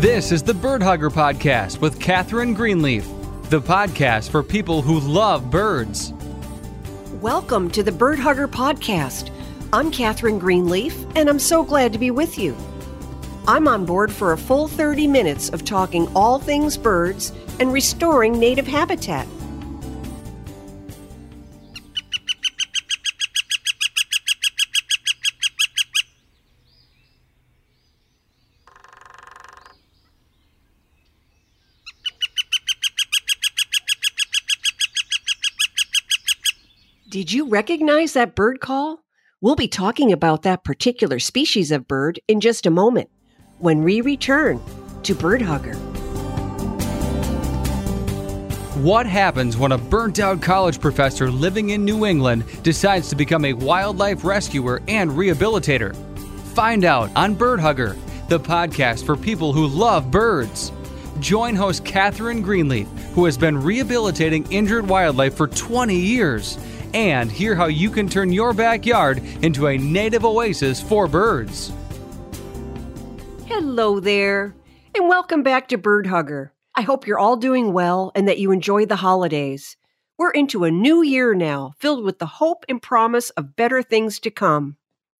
This is the Bird Hugger Podcast with Catherine Greenleaf, the podcast for people who love birds. Welcome to the Bird Hugger Podcast. I'm Catherine Greenleaf, and I'm so glad to be with you. I'm on board for a full 30 minutes of talking all things birds and restoring native habitat. Did you recognize that bird call? We'll be talking about that particular species of bird in just a moment when we return to Bird Hugger. What happens when a burnt out college professor living in New England decides to become a wildlife rescuer and rehabilitator? Find out on Bird Hugger, the podcast for people who love birds. Join host Catherine Greenleaf, who has been rehabilitating injured wildlife for 20 years and hear how you can turn your backyard into a native oasis for birds. Hello there, and welcome back to Bird Hugger. I hope you're all doing well and that you enjoyed the holidays. We're into a new year now, filled with the hope and promise of better things to come.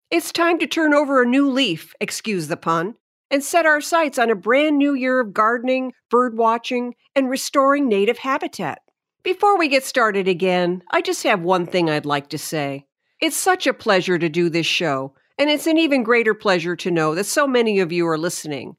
It's time to turn over a new leaf, excuse the pun, and set our sights on a brand new year of gardening, bird watching, and restoring native habitat. Before we get started again, I just have one thing I'd like to say. It's such a pleasure to do this show, and it's an even greater pleasure to know that so many of you are listening.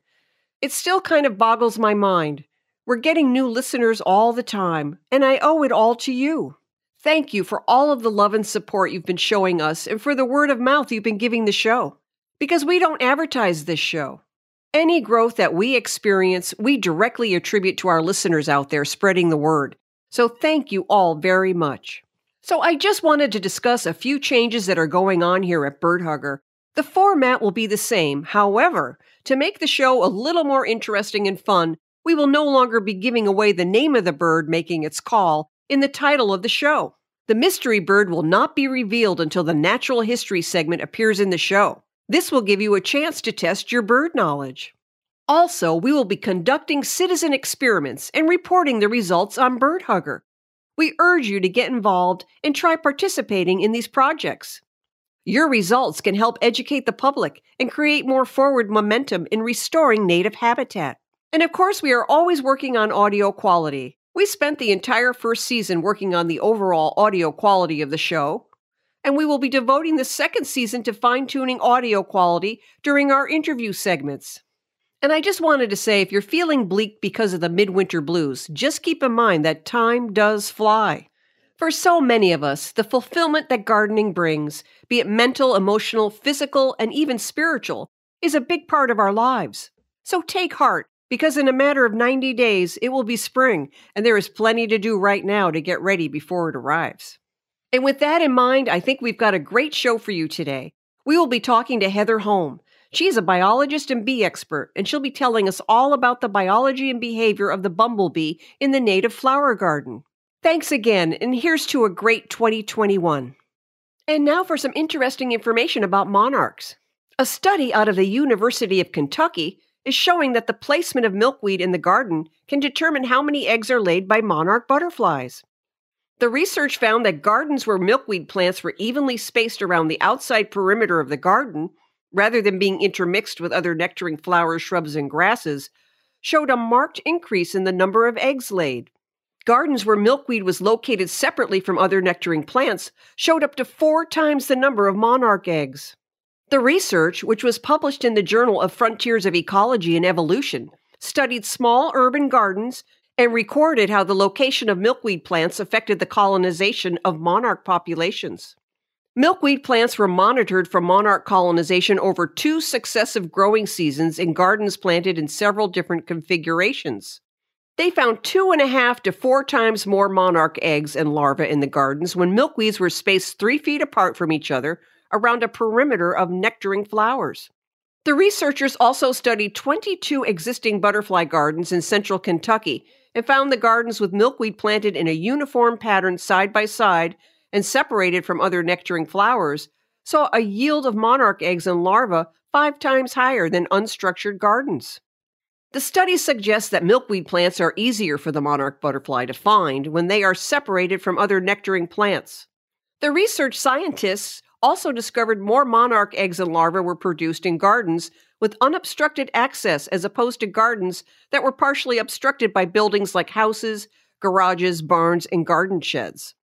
It still kind of boggles my mind. We're getting new listeners all the time, and I owe it all to you. Thank you for all of the love and support you've been showing us and for the word of mouth you've been giving the show. Because we don't advertise this show. Any growth that we experience, we directly attribute to our listeners out there spreading the word. So thank you all very much. So I just wanted to discuss a few changes that are going on here at Bird Hugger. The format will be the same. However, to make the show a little more interesting and fun, we will no longer be giving away the name of the bird making its call in the title of the show. The mystery bird will not be revealed until the natural history segment appears in the show. This will give you a chance to test your bird knowledge. Also, we will be conducting citizen experiments and reporting the results on Bird Hugger. We urge you to get involved and try participating in these projects. Your results can help educate the public and create more forward momentum in restoring native habitat. And of course, we are always working on audio quality. We spent the entire first season working on the overall audio quality of the show, and we will be devoting the second season to fine tuning audio quality during our interview segments. And I just wanted to say if you're feeling bleak because of the midwinter blues, just keep in mind that time does fly. For so many of us, the fulfillment that gardening brings, be it mental, emotional, physical, and even spiritual, is a big part of our lives. So take heart, because in a matter of 90 days, it will be spring, and there is plenty to do right now to get ready before it arrives. And with that in mind, I think we've got a great show for you today. We will be talking to Heather Holm. She's a biologist and bee expert, and she'll be telling us all about the biology and behavior of the bumblebee in the native flower garden. Thanks again, and here's to a great 2021. And now for some interesting information about monarchs. A study out of the University of Kentucky is showing that the placement of milkweed in the garden can determine how many eggs are laid by monarch butterflies. The research found that gardens where milkweed plants were evenly spaced around the outside perimeter of the garden rather than being intermixed with other nectaring flowers, shrubs, and grasses, showed a marked increase in the number of eggs laid. Gardens where milkweed was located separately from other nectaring plants showed up to four times the number of monarch eggs. The research, which was published in the Journal of Frontiers of Ecology and Evolution, studied small urban gardens and recorded how the location of milkweed plants affected the colonization of monarch populations. Milkweed plants were monitored for monarch colonization over two successive growing seasons in gardens planted in several different configurations. They found two and a half to four times more monarch eggs and larvae in the gardens when milkweeds were spaced three feet apart from each other around a perimeter of nectaring flowers. The researchers also studied 22 existing butterfly gardens in central Kentucky and found the gardens with milkweed planted in a uniform pattern side by side and separated from other nectaring flowers, saw a yield of monarch eggs and larvae five times higher than unstructured gardens. The study suggests that milkweed plants are easier for the monarch butterfly to find when they are separated from other nectaring plants. The research scientists also discovered more monarch eggs and larvae were produced in gardens with unobstructed access as opposed to gardens that were partially obstructed by buildings like houses, garages, barns, and garden sheds.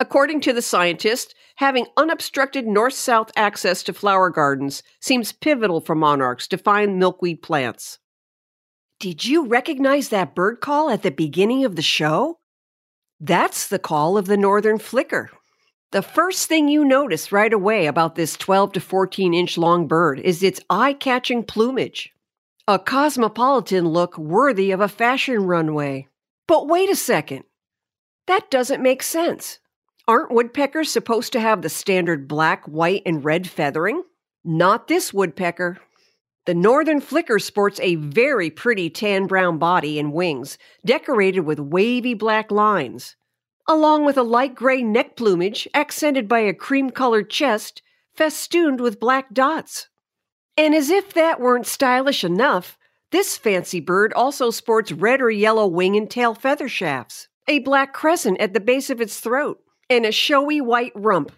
According to the scientist, having unobstructed north south access to flower gardens seems pivotal for monarchs to find milkweed plants. Did you recognize that bird call at the beginning of the show? That's the call of the northern flicker. The first thing you notice right away about this 12 to 14 inch long bird is its eye catching plumage. A cosmopolitan look worthy of a fashion runway. But wait a second. That doesn't make sense. Aren't woodpeckers supposed to have the standard black, white, and red feathering? Not this woodpecker. The northern flicker sports a very pretty tan brown body and wings, decorated with wavy black lines, along with a light gray neck plumage accented by a cream colored chest festooned with black dots. And as if that weren't stylish enough, this fancy bird also sports red or yellow wing and tail feather shafts, a black crescent at the base of its throat, and a showy white rump,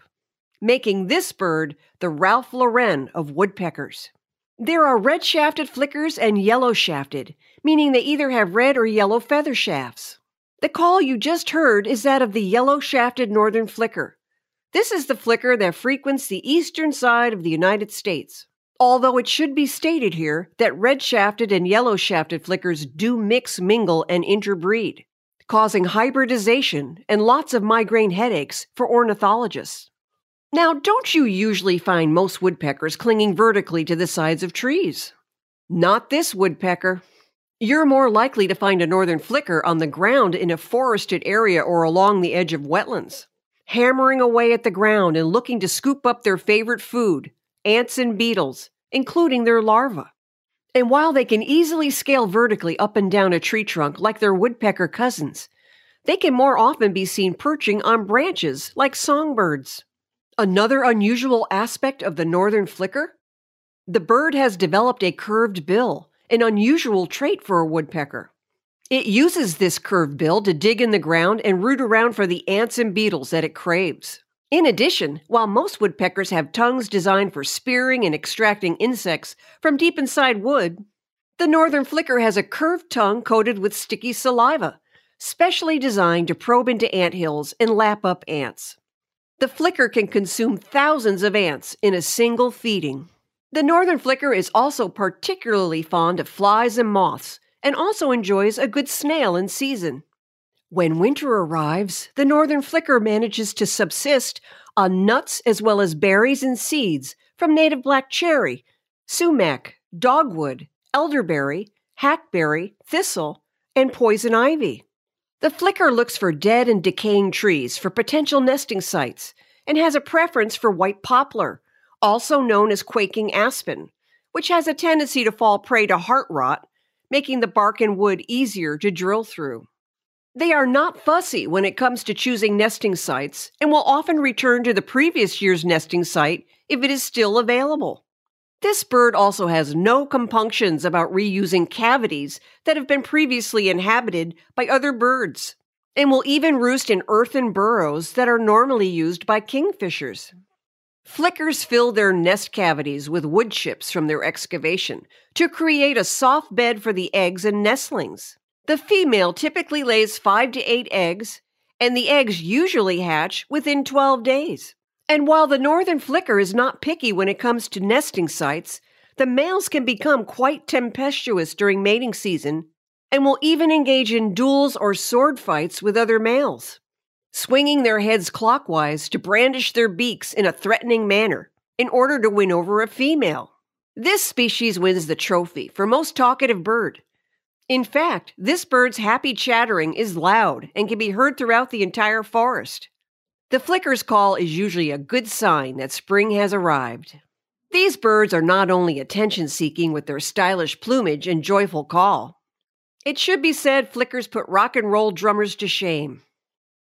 making this bird the Ralph Lauren of woodpeckers. There are red shafted flickers and yellow shafted, meaning they either have red or yellow feather shafts. The call you just heard is that of the yellow shafted northern flicker. This is the flicker that frequents the eastern side of the United States. Although it should be stated here that red shafted and yellow shafted flickers do mix, mingle, and interbreed causing hybridization and lots of migraine headaches for ornithologists. Now, don't you usually find most woodpeckers clinging vertically to the sides of trees? Not this woodpecker. You're more likely to find a northern flicker on the ground in a forested area or along the edge of wetlands, hammering away at the ground and looking to scoop up their favorite food, ants and beetles, including their larvae. And while they can easily scale vertically up and down a tree trunk like their woodpecker cousins, they can more often be seen perching on branches like songbirds. Another unusual aspect of the northern flicker? The bird has developed a curved bill, an unusual trait for a woodpecker. It uses this curved bill to dig in the ground and root around for the ants and beetles that it craves. In addition, while most woodpeckers have tongues designed for spearing and extracting insects from deep inside wood, the northern flicker has a curved tongue coated with sticky saliva, specially designed to probe into ant hills and lap up ants. The flicker can consume thousands of ants in a single feeding. The northern flicker is also particularly fond of flies and moths and also enjoys a good snail in season. When winter arrives, the northern flicker manages to subsist on nuts as well as berries and seeds from native black cherry, sumac, dogwood, elderberry, hackberry, thistle, and poison ivy. The flicker looks for dead and decaying trees for potential nesting sites and has a preference for white poplar, also known as quaking aspen, which has a tendency to fall prey to heart rot, making the bark and wood easier to drill through. They are not fussy when it comes to choosing nesting sites and will often return to the previous year's nesting site if it is still available. This bird also has no compunctions about reusing cavities that have been previously inhabited by other birds, and will even roost in earthen burrows that are normally used by kingfishers. Flickers fill their nest cavities with wood chips from their excavation to create a soft bed for the eggs and nestlings. The female typically lays five to eight eggs, and the eggs usually hatch within 12 days. And while the northern flicker is not picky when it comes to nesting sites, the males can become quite tempestuous during mating season and will even engage in duels or sword fights with other males, swinging their heads clockwise to brandish their beaks in a threatening manner in order to win over a female. This species wins the trophy for most talkative bird in fact, this bird's happy chattering is loud and can be heard throughout the entire forest. The flicker's call is usually a good sign that spring has arrived. These birds are not only attention seeking with their stylish plumage and joyful call. It should be said flickers put rock and roll drummers to shame.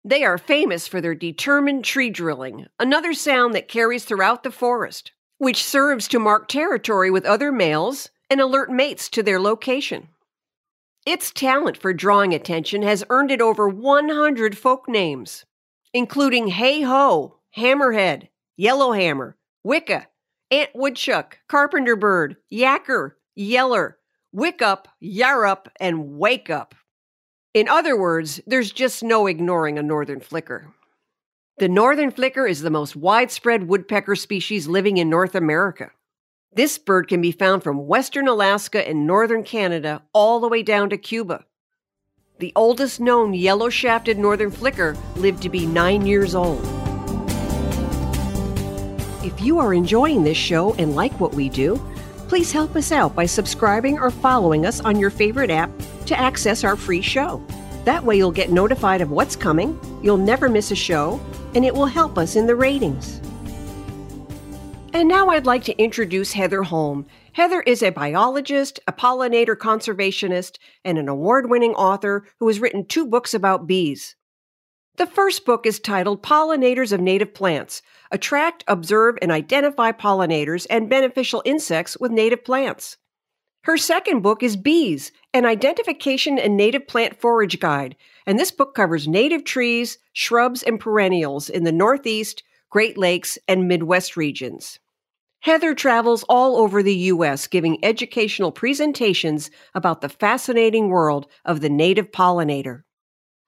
They are famous for their determined tree drilling, another sound that carries throughout the forest, which serves to mark territory with other males and alert mates to their location. Its talent for drawing attention has earned it over 100 folk names, including Hey Ho, Hammerhead, Yellowhammer, Wicka, Ant Woodchuck, Carpenter Bird, Yacker, Yeller, Wickup, Yarrup, and Wake Up. In other words, there's just no ignoring a northern flicker. The northern flicker is the most widespread woodpecker species living in North America. This bird can be found from western Alaska and northern Canada all the way down to Cuba. The oldest known yellow shafted northern flicker lived to be nine years old. If you are enjoying this show and like what we do, please help us out by subscribing or following us on your favorite app to access our free show. That way, you'll get notified of what's coming, you'll never miss a show, and it will help us in the ratings. And now I'd like to introduce Heather Holm. Heather is a biologist, a pollinator conservationist, and an award winning author who has written two books about bees. The first book is titled Pollinators of Native Plants Attract, Observe, and Identify Pollinators and Beneficial Insects with Native Plants. Her second book is Bees, an identification and native plant forage guide, and this book covers native trees, shrubs, and perennials in the Northeast, Great Lakes, and Midwest regions. Heather travels all over the U.S. giving educational presentations about the fascinating world of the native pollinator.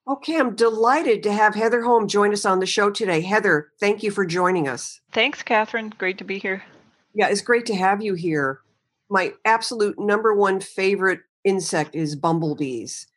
Okay, I'm delighted to have Heather Holm join us on the show today. Heather, thank you for joining us. Thanks, Catherine. Great to be here. Yeah, it's great to have you here. My absolute number one favorite insect is bumblebees.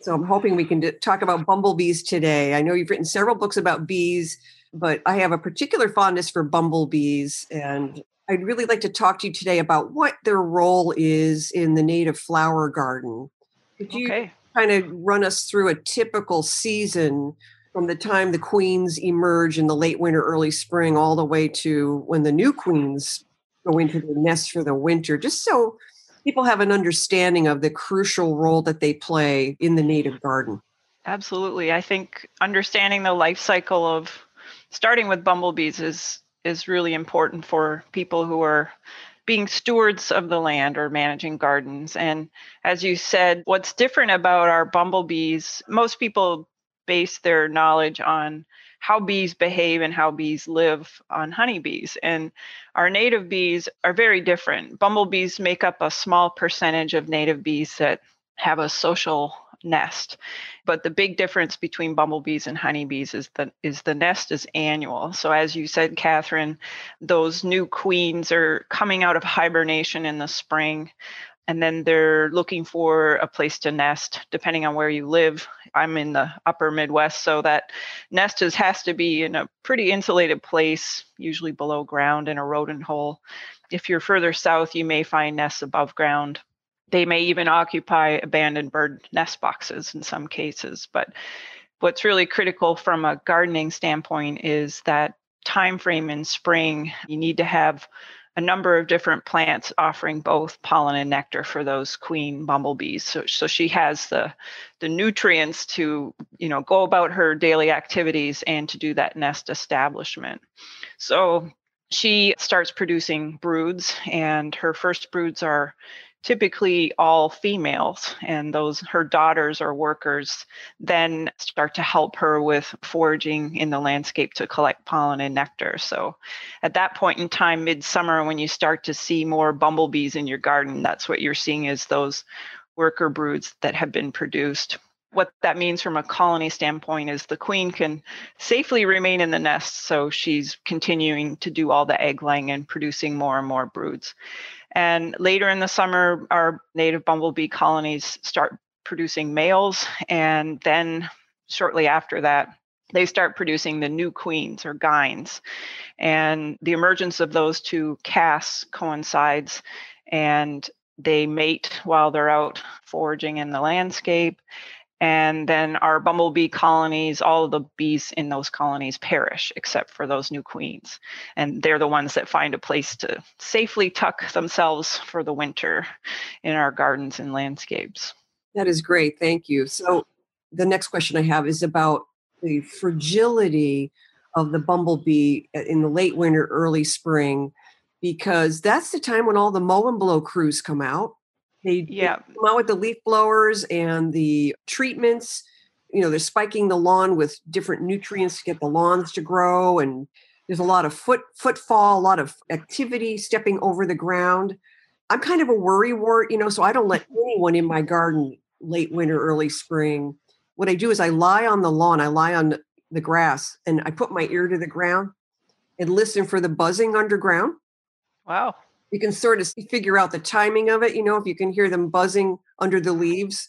So I'm hoping we can talk about bumblebees today. I know you've written several books about bees, but I have a particular fondness for bumblebees. And I'd really like to talk to you today about what their role is in the native flower garden. Could you okay kind of run us through a typical season from the time the queens emerge in the late winter, early spring, all the way to when the new queens go into the nest for the winter, just so people have an understanding of the crucial role that they play in the native garden. Absolutely. I think understanding the life cycle of starting with bumblebees is is really important for people who are being stewards of the land or managing gardens. And as you said, what's different about our bumblebees, most people base their knowledge on how bees behave and how bees live on honeybees. And our native bees are very different. Bumblebees make up a small percentage of native bees that have a social nest. But the big difference between bumblebees and honeybees is that is the nest is annual. So as you said, Catherine, those new queens are coming out of hibernation in the spring. And then they're looking for a place to nest, depending on where you live. I'm in the upper Midwest, so that nest is, has to be in a pretty insulated place, usually below ground in a rodent hole. If you're further south, you may find nests above ground they may even occupy abandoned bird nest boxes in some cases. But what's really critical from a gardening standpoint is that time frame in spring. You need to have a number of different plants offering both pollen and nectar for those queen bumblebees. So, so she has the the nutrients to you know go about her daily activities and to do that nest establishment. So she starts producing broods, and her first broods are typically all females and those her daughters or workers then start to help her with foraging in the landscape to collect pollen and nectar. So at that point in time midsummer when you start to see more bumblebees in your garden that's what you're seeing is those worker broods that have been produced. What that means from a colony standpoint is the queen can safely remain in the nest so she's continuing to do all the egg laying and producing more and more broods and later in the summer, our native bumblebee colonies start producing males. And then shortly after that, they start producing the new queens or gynes. And the emergence of those two castes coincides and they mate while they're out foraging in the landscape and then our bumblebee colonies all of the bees in those colonies perish except for those new queens. And they're the ones that find a place to safely tuck themselves for the winter in our gardens and landscapes. That is great. Thank you. So the next question i have is about the fragility of the bumblebee in the late winter early spring because that's the time when all the mow and blow crews come out They, yeah. Come out with the leaf blowers and the treatments. You know, they're spiking the lawn with different nutrients to get the lawns to grow. And there's a lot of foot footfall, a lot of activity stepping over the ground. I'm kind of a worry wart, you know, so I don't let anyone in my garden late winter, early spring. What I do is I lie on the lawn, I lie on the grass, and I put my ear to the ground and listen for the buzzing underground. Wow you can sort of figure out the timing of it, you know, if you can hear them buzzing under the leaves.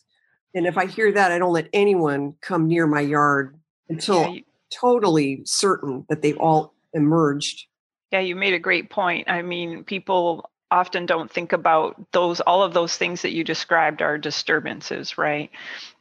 And if I hear that, I don't let anyone come near my yard until yeah, you, totally certain that they've all emerged. Yeah, you made a great point. I mean, people often don't think about those all of those things that you described are disturbances, right?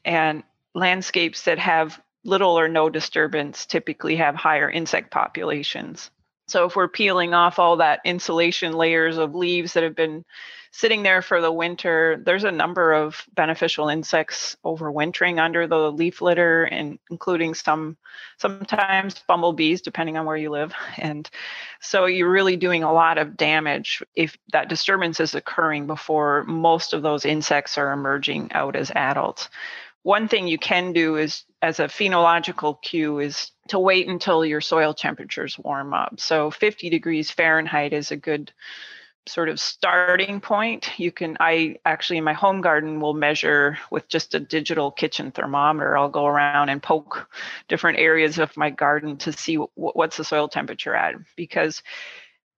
And landscapes that have little or no disturbance typically have higher insect populations. So if we're peeling off all that insulation layers of leaves that have been sitting there for the winter, there's a number of beneficial insects overwintering under the leaf litter and including some sometimes bumblebees depending on where you live. And so you're really doing a lot of damage if that disturbance is occurring before most of those insects are emerging out as adults. One thing you can do is as a phenological cue is to wait until your soil temperatures warm up. So 50 degrees Fahrenheit is a good sort of starting point. You can, I actually in my home garden will measure with just a digital kitchen thermometer. I'll go around and poke different areas of my garden to see what's the soil temperature at because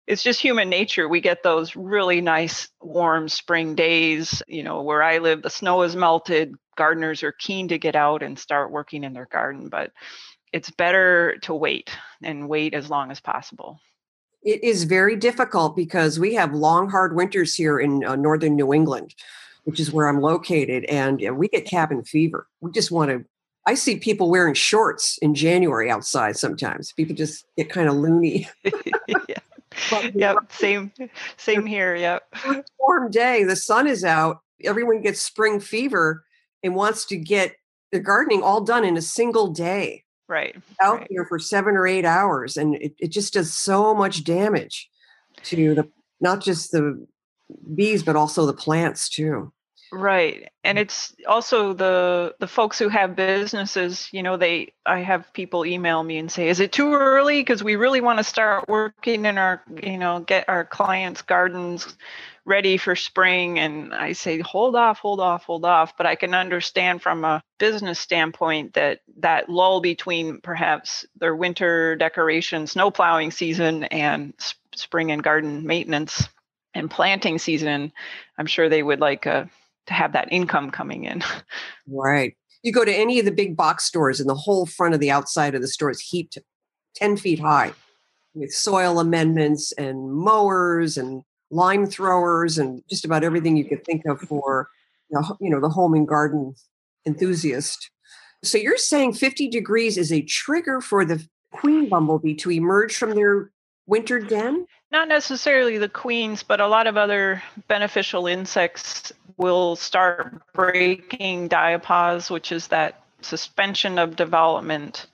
it's just human nature. We get those really nice warm spring days. You know, where I live, the snow is melted. Gardeners are keen to get out and start working in their garden, but it's better to wait and wait as long as possible. It is very difficult because we have long, hard winters here in uh, northern New England, which is where I'm located, and uh, we get cabin fever. We just want to I see people wearing shorts in January outside sometimes. People just get kind of loony. yeah. yep, same same here. Yep. Warm day, the sun is out, everyone gets spring fever and wants to get their gardening all done in a single day. Right. Out right. there for seven or eight hours. And it, it just does so much damage to the not just the bees, but also the plants too. Right. And mm. it's also the the folks who have businesses, you know, they I have people email me and say, "Is it too early because we really want to start working in our, you know, get our clients' gardens ready for spring." And I say, "Hold off, hold off, hold off." But I can understand from a business standpoint that that lull between perhaps their winter decoration, snow plowing season and spring and garden maintenance and planting season, I'm sure they would like a to have that income coming in. Right. You go to any of the big box stores, and the whole front of the outside of the store is heaped 10 feet high with soil amendments and mowers and lime throwers and just about everything you could think of for you know the home and garden enthusiast. So you're saying 50 degrees is a trigger for the queen bumblebee to emerge from their winter den? Not necessarily the queens, but a lot of other beneficial insects will start breaking diapause, which is that suspension of development.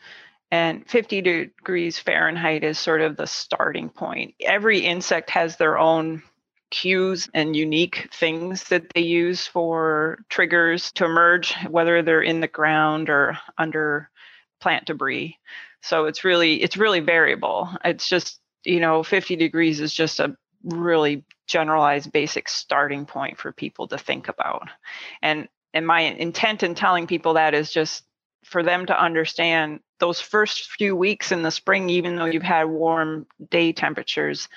And 50 degrees Fahrenheit is sort of the starting point. Every insect has their own cues and unique things that they use for triggers to emerge, whether they're in the ground or under plant debris. So it's really it's really variable. It's just you know 50 degrees is just a really generalized basic starting point for people to think about and and my intent in telling people that is just for them to understand those first few weeks in the spring even though you've had warm day temperatures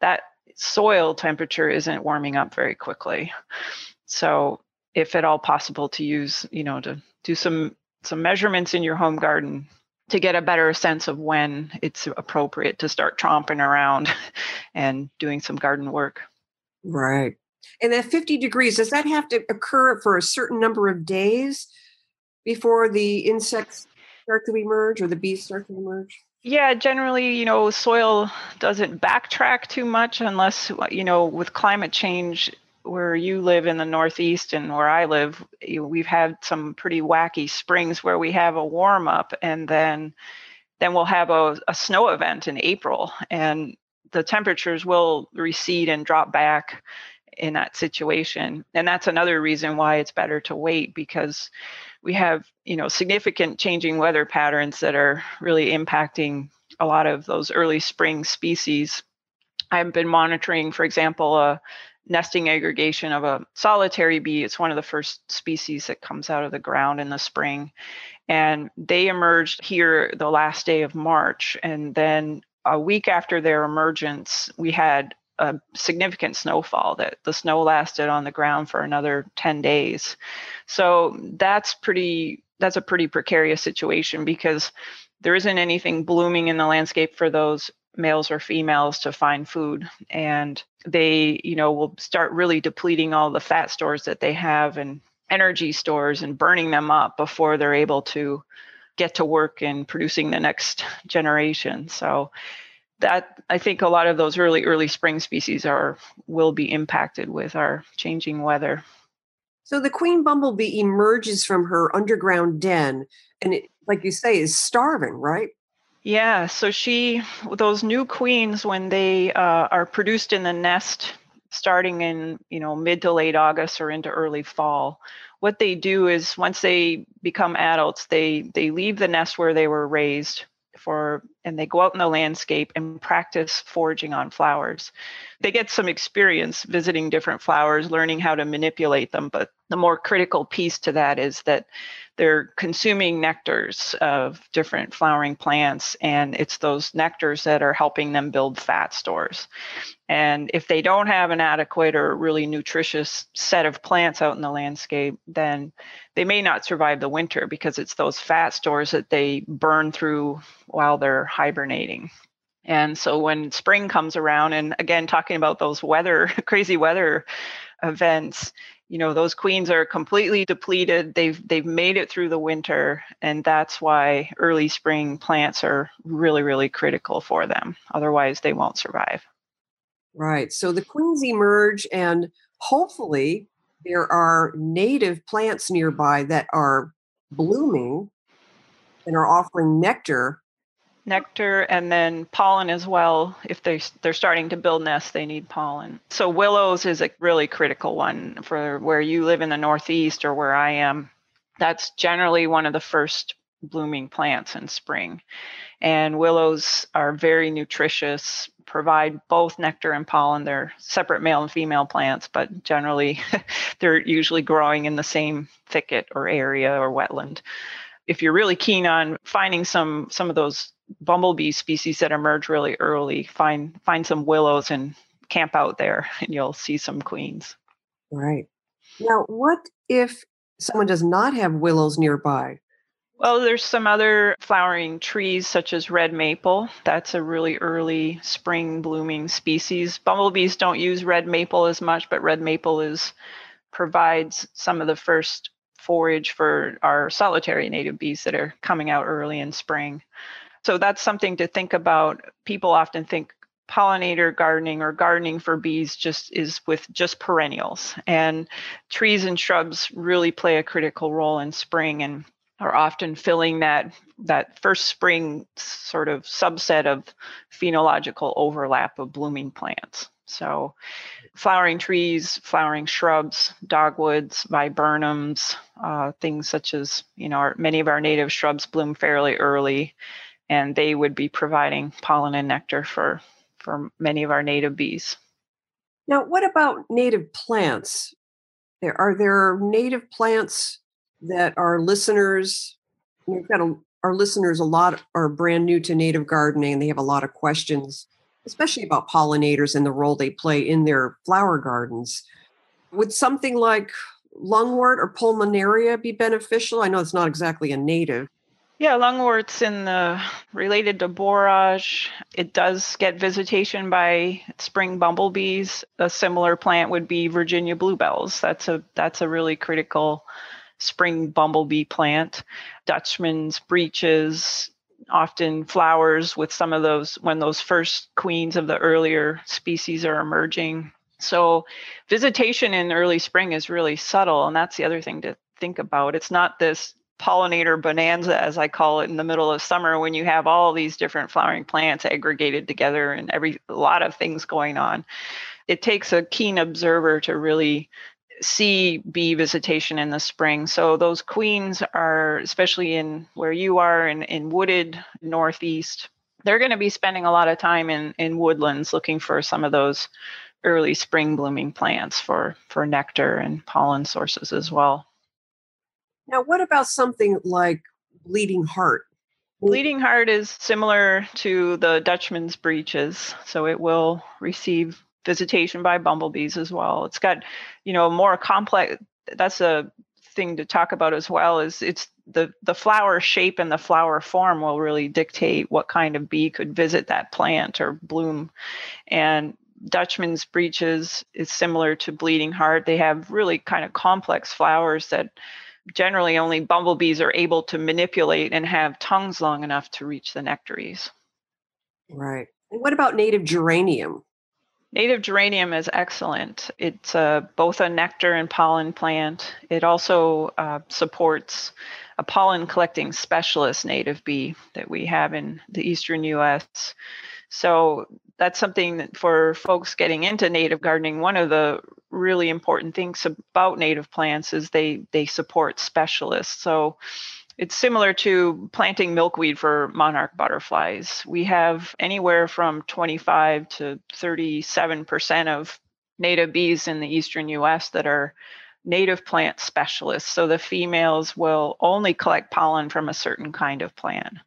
that soil temperature isn't warming up very quickly so if at all possible to use you know to do some some measurements in your home garden to get a better sense of when it's appropriate to start tromping around and doing some garden work. Right. And that 50 degrees, does that have to occur for a certain number of days before the insects start to emerge or the bees start to emerge? Yeah, generally, you know, soil doesn't backtrack too much unless, uh, you know, with climate change, where you live in the Northeast and where I live, we've had some pretty wacky springs where we have a warm up and then then we'll have a, a snow event in April and the temperatures will recede and drop back in that situation. And that's another reason why it's better to wait because we have, you know, significant changing weather patterns that are really impacting a lot of those early spring species. I've been monitoring, for example, a nesting aggregation of a solitary bee. It's one of the first species that comes out of the ground in the spring. And they emerged here the last day of March. And then a week after their emergence, we had a significant snowfall that the snow lasted on the ground for another 10 days. So that's pretty that's a pretty precarious situation because there isn't anything blooming in the landscape for those males or females to find food and they you know will start really depleting all the fat stores that they have and energy stores and burning them up before they're able to get to work in producing the next generation so that I think a lot of those early early spring species are will be impacted with our changing weather. So the queen bumblebee emerges from her underground den and it, like you say is starving, right? Yeah, so she those new queens when they uh, are produced in the nest starting in, you know, mid to late August or into early fall, what they do is once they become adults, they they leave the nest where they were raised for and they go out in the landscape and practice foraging on flowers. They get some experience visiting different flowers, learning how to manipulate them, but the more critical piece to that is that they're consuming nectars of different flowering plants and it's those nectars that are helping them build fat stores. And if they don't have an adequate or really nutritious set of plants out in the landscape, then they may not survive the winter because it's those fat stores that they burn through while they're hibernating. And so when spring comes around, and again, talking about those weather, crazy weather events, you know, those queens are completely depleted. They've they've made it through the winter, and that's why early spring plants are really, really critical for them. Otherwise, they won't survive. Right. So the queens emerge, and hopefully, there are native plants nearby that are blooming and are offering nectar. Nectar and then pollen as well. If they they're starting to build nests, they need pollen. So willows is a really critical one for where you live in the Northeast or where I am. That's generally one of the first blooming plants in spring. And willows are very nutritious, provide both nectar and pollen. They're separate male and female plants, but generally they're usually growing in the same thicket or area or wetland. If you're really keen on finding some some of those bumblebee species that emerge really early, find find some willows and camp out there and you'll see some queens. Right. Now, what if someone does not have willows nearby? Well, there's some other flowering trees such as red maple. That's a really early spring blooming species. Bumblebees don't use red maple as much, but red maple is provides some of the first forage for our solitary native bees that are coming out early in spring. So that's something to think about. People often think pollinator gardening or gardening for bees just is with just perennials and trees and shrubs really play a critical role in spring and are often filling that that first spring sort of subset of phenological overlap of blooming plants. So, flowering trees, flowering shrubs, dogwoods, viburnums, uh, things such as you know our, many of our native shrubs bloom fairly early, and they would be providing pollen and nectar for for many of our native bees. Now, what about native plants? There are there native plants that our listeners, we've got a, our listeners a lot are brand new to native gardening and they have a lot of questions, especially about pollinators and the role they play in their flower gardens. Would something like lungwort or pulmonaria be beneficial? I know it's not exactly a native. Yeah, lungwort's in the related to borage. It does get visitation by spring bumblebees. A similar plant would be Virginia bluebells. That's a that's a really critical spring bumblebee plant, Dutchman's breeches, often flowers with some of those when those first queens of the earlier species are emerging. So, visitation in early spring is really subtle, and that's the other thing to think about. It's not this pollinator bonanza, as I call it, in the middle of summer when you have all these different flowering plants aggregated together and every a lot of things going on it takes a keen observer to really see bee visitation in the spring. So those queens are, especially in where you are in, in wooded northeast, they're going to be spending a lot of time in, in woodlands looking for some of those early spring blooming plants for, for nectar and pollen sources as well. Now, what about something like bleeding heart? Bleeding heart is similar to the Dutchman's breeches, so it will receive visitation by bumblebees as well. It's got, you know, more complex. That's a thing to talk about as well. Is it's the the flower shape and the flower form will really dictate what kind of bee could visit that plant or bloom, and Dutchman's breeches is similar to bleeding heart. They have really kind of complex flowers that generally only bumblebees are able to manipulate and have tongues long enough to reach the nectaries. Right. And what about native geranium? Native geranium is excellent. It's uh, both a nectar and pollen plant. It also uh, supports a pollen collecting specialist native bee that we have in the eastern US. So that's something that for folks getting into native gardening, one of the really important things about native plants is they they support specialists. So it's similar to planting milkweed for monarch butterflies. We have anywhere from 25 to 37% of native bees in the eastern US that are native plant specialists. So the females will only collect pollen from a certain kind of plant.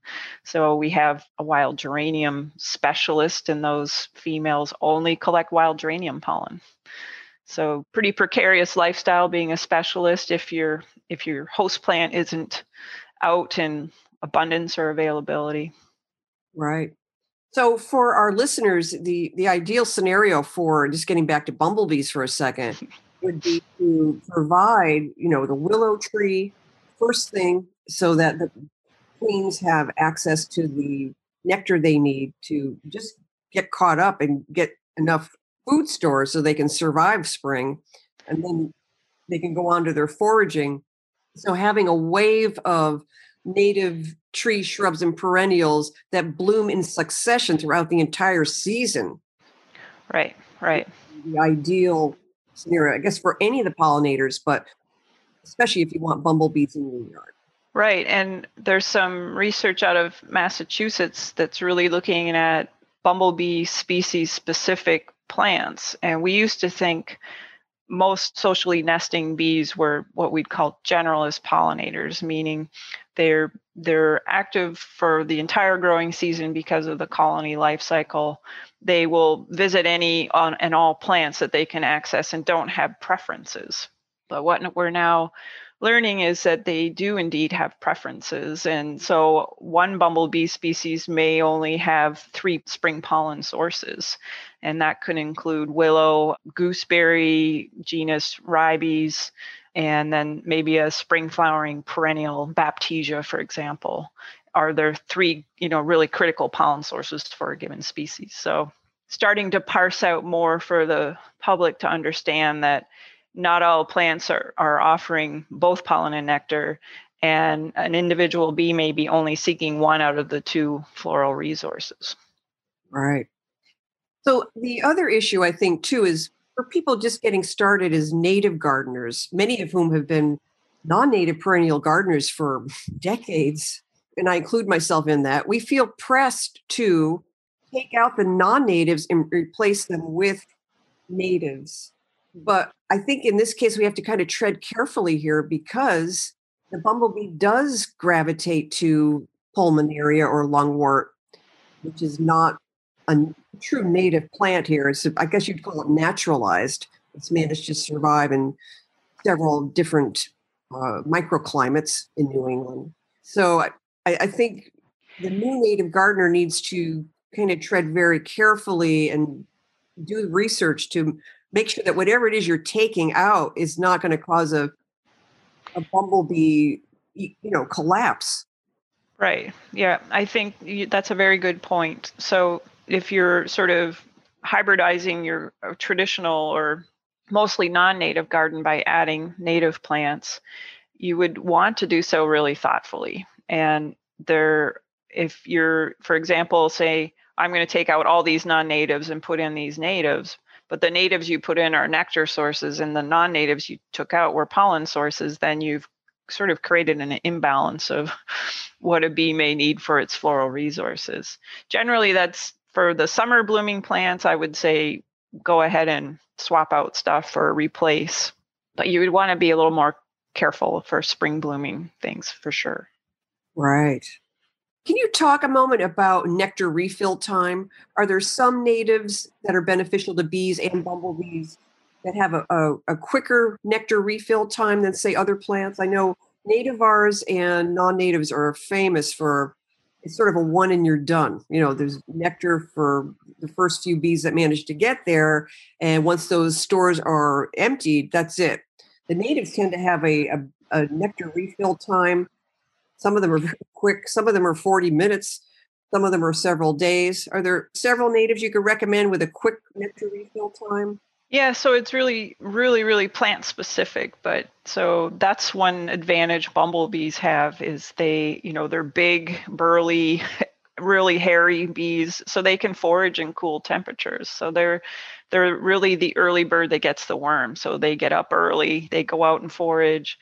So we have a wild geranium specialist, and those females only collect wild geranium pollen. So pretty precarious lifestyle being a specialist if your if your host plant isn't out in abundance or availability. Right. So for our listeners, the the ideal scenario for just getting back to bumblebees for a second would be to provide, you know, the willow tree first thing so that the queens have access to the nectar they need to just get caught up and get enough food stores so they can survive spring and then they can go on to their foraging so having a wave of native tree shrubs, and perennials that bloom in succession throughout the entire season. Right, right. The ideal scenario, I guess, for any of the pollinators, but especially if you want bumblebees in your yard. Right. And there's some research out of Massachusetts that's really looking at bumblebee species specific plants. And we used to think most socially nesting bees were what we'd call generalist pollinators, meaning they're they're active for the entire growing season because of the colony life cycle. They will visit any on and all plants that they can access and don't have preferences. But what we're now learning is that they do indeed have preferences. And so one bumblebee species may only have three spring pollen sources. And that could include willow, gooseberry, genus ribes, and then maybe a spring flowering perennial baptisia, for example. Are there three, you know, really critical pollen sources for a given species? So starting to parse out more for the public to understand that not all plants are, are offering both pollen and nectar, and an individual bee may be only seeking one out of the two floral resources. Right. So, the other issue I think too is for people just getting started as native gardeners, many of whom have been non native perennial gardeners for decades, and I include myself in that, we feel pressed to take out the non natives and replace them with natives but I think in this case, we have to kind of tread carefully here because the bumblebee does gravitate to pulmonaria or lungwort, which is not a true native plant here. So I guess you'd call it naturalized. It's managed to survive in several different uh, microclimates in New England. So I, I think the new native gardener needs to kind of tread very carefully and do research to make sure that whatever it is you're taking out is not going to cause a a bumblebee you know collapse. Right yeah i think that's a very good point. So if you're sort of hybridizing your uh, traditional or mostly non-native garden by adding native plants you would want to do so really thoughtfully. And there if you're for example say i'm going to take out all these non-natives and put in these natives but the natives you put in are nectar sources and the non-natives you took out were pollen sources, then you've sort of created an imbalance of what a bee may need for its floral resources. Generally, that's for the summer blooming plants, I would say go ahead and swap out stuff or replace. But you would want to be a little more careful for spring blooming things for sure. Right. Can you talk a moment about nectar refill time? Are there some natives that are beneficial to bees and bumblebees that have a, a, a quicker nectar refill time than, say, other plants? I know nativars and non natives are famous for it's sort of a one and you're done. You know, there's nectar for the first few bees that manage to get there. And once those stores are emptied, that's it. The natives tend to have a, a, a nectar refill time. Some of them are quick, some of them are 40 minutes, some of them are several days. Are there several natives you could recommend with a quick nectar refill time? Yeah, so it's really, really, really plant specific. But so that's one advantage bumblebees have is they, you know, they're big, burly, really hairy bees, so they can forage in cool temperatures. So they're they're really the early bird that gets the worm. So they get up early, they go out and forage.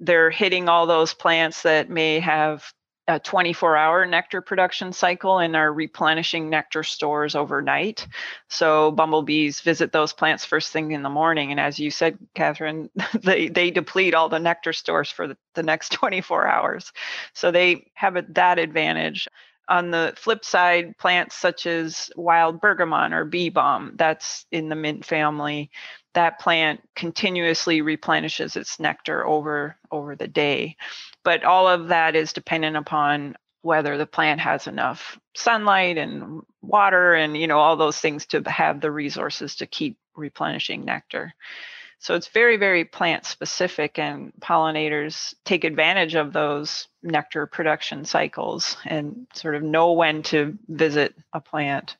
They're hitting all those plants that may have a 24 hour nectar production cycle and are replenishing nectar stores overnight. So bumblebees visit those plants first thing in the morning. And as you said, Catherine, they, they deplete all the nectar stores for the, the next 24 hours. So they have a, that advantage. On the flip side, plants such as wild bergamot or bee balm, that's in the mint family, that plant continuously replenishes its nectar over over the day. But all of that is dependent upon whether the plant has enough sunlight and water and you know all those things to have the resources to keep replenishing nectar. So it's very very plant specific and pollinators take advantage of those nectar production cycles and sort of know when to visit a plant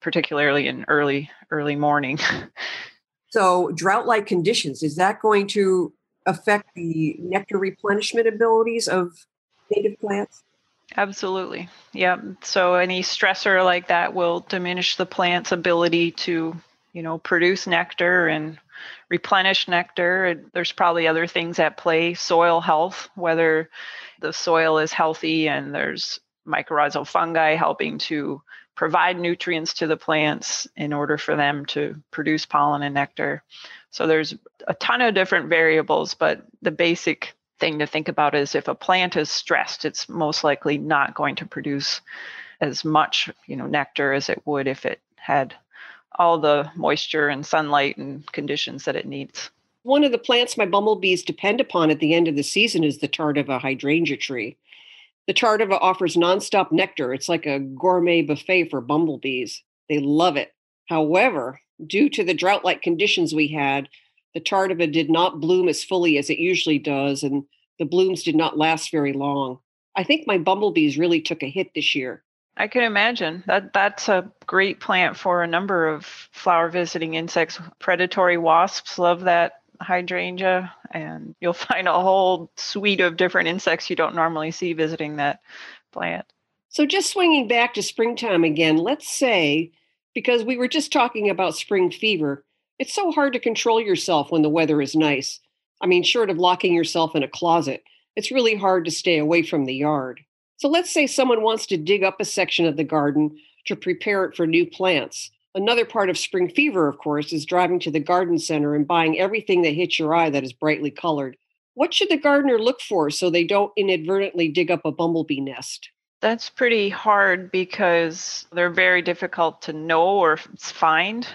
particularly in early early morning so drought like conditions is that going to affect the nectar replenishment abilities of native plants? Absolutely. Yeah. So any stressor like that will diminish the plant's ability to, you know, produce nectar and replenish nectar. There's probably other things at play, soil health, whether the soil is healthy and there's mycorrhizal fungi helping to provide nutrients to the plants in order for them to produce pollen and nectar. So there's a ton of different variables, but the basic thing to think about is if a plant is stressed, it's most likely not going to produce as much, you know, nectar as it would if it had all the moisture and sunlight and conditions that it needs. One of the plants my bumblebees depend upon at the end of the season is the tardiva hydrangea tree. The tardiva offers nonstop nectar. It's like a gourmet buffet for bumblebees. They love it. However, due to the drought like conditions we had, the tardiva did not bloom as fully as it usually does, and the blooms did not last very long. I think my bumblebees really took a hit this year. I can imagine that that's a great plant for a number of flower visiting insects. Predatory wasps love that hydrangea, and you'll find a whole suite of different insects you don't normally see visiting that plant. So, just swinging back to springtime again, let's say because we were just talking about spring fever. It's so hard to control yourself when the weather is nice. I mean, short of locking yourself in a closet, it's really hard to stay away from the yard. So let's say someone wants to dig up a section of the garden to prepare it for new plants. Another part of spring fever, of course, is driving to the garden center and buying everything that hits your eye that is brightly colored. What should the gardener look for so they don't inadvertently dig up a bumblebee nest? That's pretty hard because they're very difficult to know or find.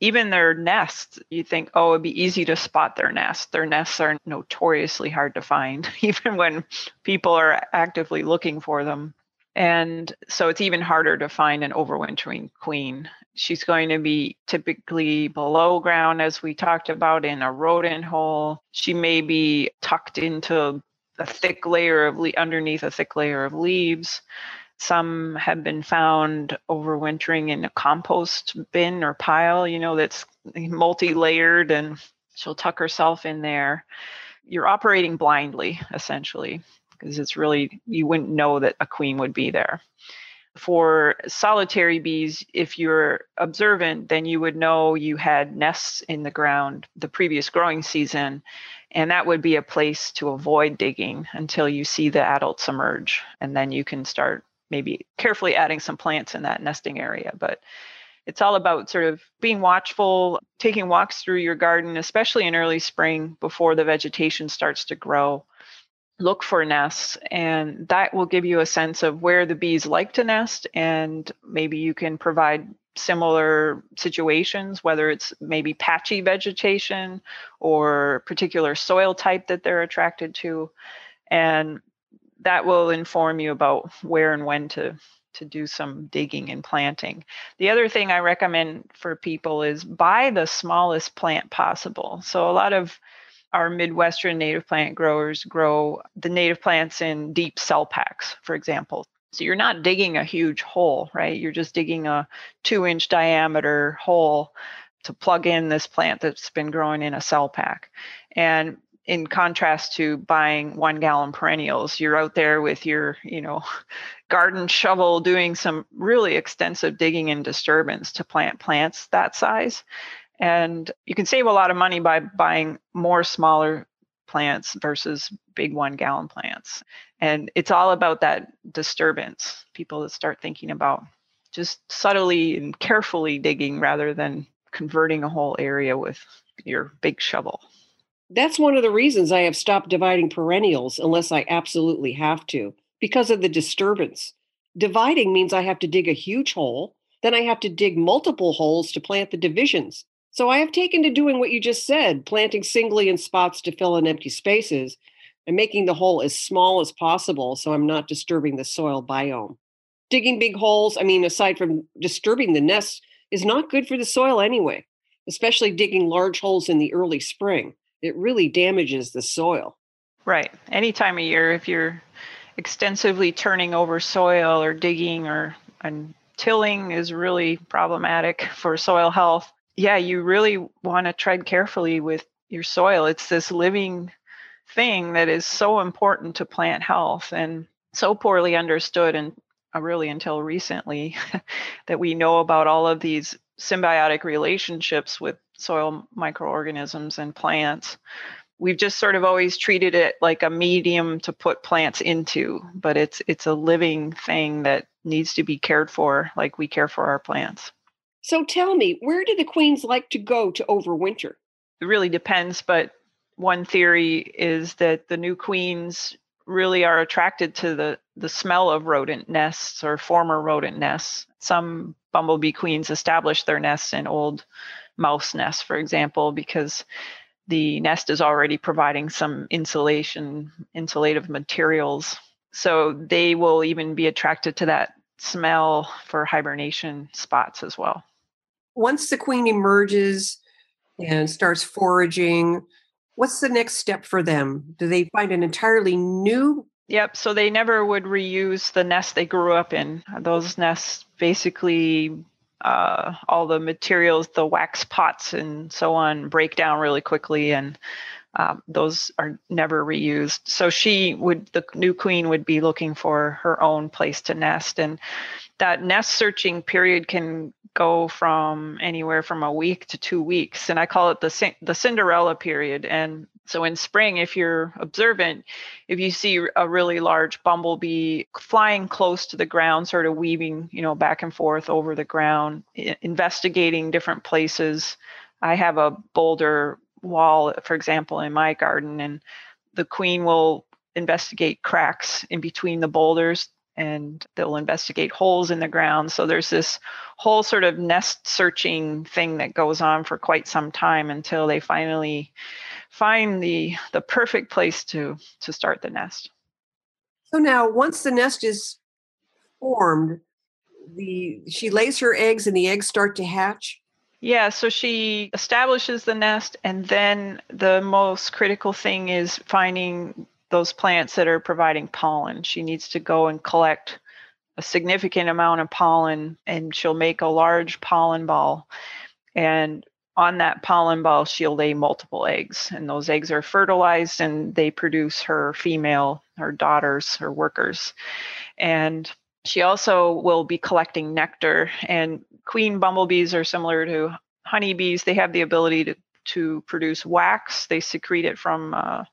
Even their nests, you think, oh, it'd be easy to spot their nests. Their nests are notoriously hard to find, even when people are actively looking for them. And so it's even harder to find an overwintering queen. She's going to be typically below ground, as we talked about, in a rodent hole. She may be tucked into a thick layer of le- underneath a thick layer of leaves. Some have been found overwintering in a compost bin or pile, you know, that's multi-layered and she'll tuck herself in there. You're operating blindly, essentially, because it's really, you wouldn't know that a queen would be there. for solitary bees, if you're observant, then you would know you had nests in the ground the previous growing season. And that would be a place to avoid digging until you see the adults emerge. And then you can start maybe carefully adding some plants in that nesting area. But it's all about sort of being watchful, taking walks through your garden, especially in early spring before the vegetation starts to grow look for nests and that will give you a sense of where the bees like to nest and maybe you can provide similar situations whether it's maybe patchy vegetation or particular soil type that they're attracted to and that will inform you about where and when to to do some digging and planting. The other thing I recommend for people is buy the smallest plant possible. So a lot of our Midwestern native plant growers grow the native plants in deep cell packs, for example. So you're not digging a huge hole, right? You're just digging a two inch diameter hole to plug in this plant that's been growing in a cell pack. And in contrast to buying one gallon perennials, you're out there with your, you know, garden shovel doing some really extensive digging and disturbance to plant plants that size. And you can save a lot of money by buying more smaller plants versus big one gallon plants. And it's all about that disturbance. People that start thinking about just subtly and carefully digging rather than converting a whole area with your big shovel. That's one of the reasons I have stopped dividing perennials unless I absolutely have to, because of the disturbance. Dividing means I have to dig a huge hole, then I have to dig multiple holes to plant the divisions. So I have taken to doing what you just said, planting singly in spots to fill in empty spaces and making the hole as small as possible so I'm not disturbing the soil biome. Digging big holes, I mean, aside from disturbing the nest, is not good for the soil anyway, especially digging large holes in the early spring. It really damages the soil. Right. Any time of year, if you're extensively turning over soil or digging or and tilling is really problematic for soil health yeah, you really want to tread carefully with your soil. It's this living thing that is so important to plant health and so poorly understood and uh, really until recently that we know about all of these symbiotic relationships with soil microorganisms and plants. We've just sort of always treated it like a medium to put plants into, but it's it's a living thing that needs to be cared for like we care for our plants. So tell me, where do the queens like to go to overwinter? It really depends, but one theory is that the new queens really are attracted to the, the smell of rodent nests or former rodent nests. Some bumblebee queens establish their nests in old mouse nests, for example, because the nest is already providing some insulation, insulative materials. So they will even be attracted to that smell for hibernation spots as well once the queen emerges and starts foraging, what's the next step for them? Do they find an entirely new? Yep. So they never would reuse the nest they grew up in. Those nests basically uh, all the materials, the wax pots and so on, break down really quickly, and um, those are never reused. So she would, the new queen would be looking for her own place to nest, and that nest searching period can go from anywhere from a week to two weeks. And i call it the the cinderella period. And so in spring if you're observant if you see a really large bumblebee flying close to the ground sort of weaving you know back and forth over the ground investigating different places i have a boulder wall for example in my garden and the queen will investigate cracks in between the boulders and they'll investigate holes in the ground. So there's this whole sort of nest searching thing that goes on for quite some time until they finally find the the perfect place to to start the nest. So now once the nest is formed, the she lays her eggs and the eggs start to hatch. Yeah, so she establishes the nest and then the most critical thing is finding those plants that are providing pollen. She needs to go and collect a significant amount of pollen and she'll make a large pollen ball. And on that pollen ball, she'll lay multiple eggs. And those eggs are fertilized and they produce her female, her daughters, her workers. And She also will be collecting nectar, and queen bumblebees are similar to honeybees. They have the ability to, to produce wax. They secrete it from uh,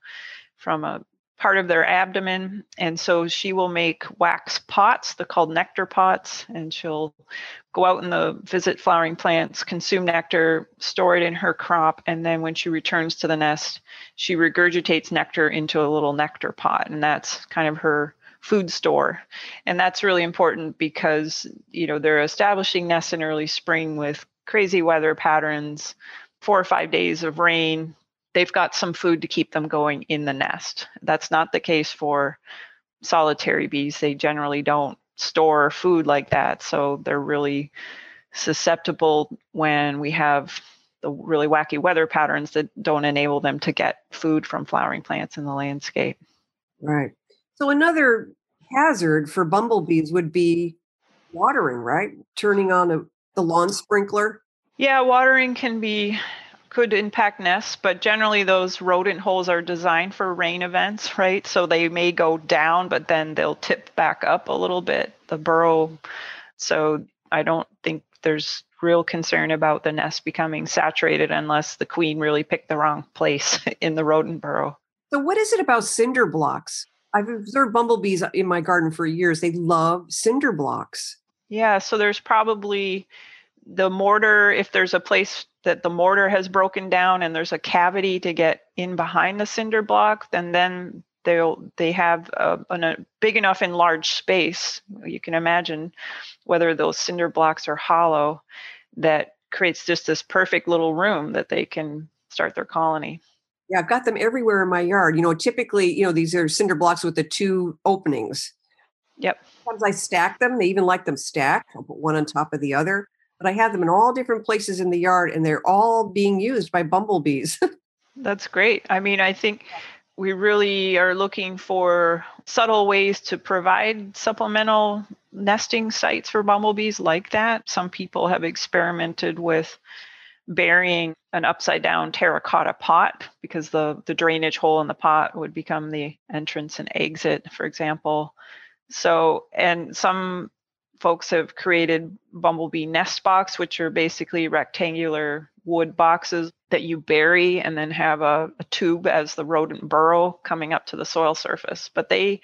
from a part of their abdomen. And so she will make wax pots, they're called nectar pots, and she'll go out in the visit flowering plants, consume nectar, store it in her crop, and then when she returns to the nest, she regurgitates nectar into a little nectar pot. And that's kind of her food store. And that's really important because, you know, they're establishing nests in early spring with crazy weather patterns, four or five days of rain, they've got some food to keep them going in the nest. That's not the case for solitary bees. They generally don't store food like that. So they're really susceptible when we have the really wacky weather patterns that don't enable them to get food from flowering plants in the landscape. Right. So another hazard for bumblebees would be watering, right? Turning on a, the lawn sprinkler. Yeah, watering can be could impact nests, but generally those rodent holes are designed for rain events, right? So they may go down, but then they'll tip back up a little bit, the burrow. So I don't think there's real concern about the nest becoming saturated unless the queen really picked the wrong place in the rodent burrow. So, what is it about cinder blocks? I've observed bumblebees in my garden for years. They love cinder blocks. Yeah, so there's probably the mortar, if there's a place that the mortar has broken down and there's a cavity to get in behind the cinder block, then then they'll they have um, a, a big enough and large space. You can imagine whether those cinder blocks are hollow, that creates just this perfect little room that they can start their colony. Yeah, I've got them everywhere in my yard. You know, typically, you know, these are cinder blocks with the two openings. Yep. Sometimes I stack them. They even like them stacked. I'll put one on top of the other but I have them in all different places in the yard and they're all being used by bumblebees. That's great. I mean, I think we really are looking for subtle ways to provide supplemental nesting sites for bumblebees like that. Some people have experimented with burying an upside down terracotta pot because the, the drainage hole in the pot would become the entrance and exit, for example. So, and some folks have created bumblebee nest box, which are basically rectangular wood boxes that you bury and then have a, a, tube as the rodent burrow coming up to the soil surface. But they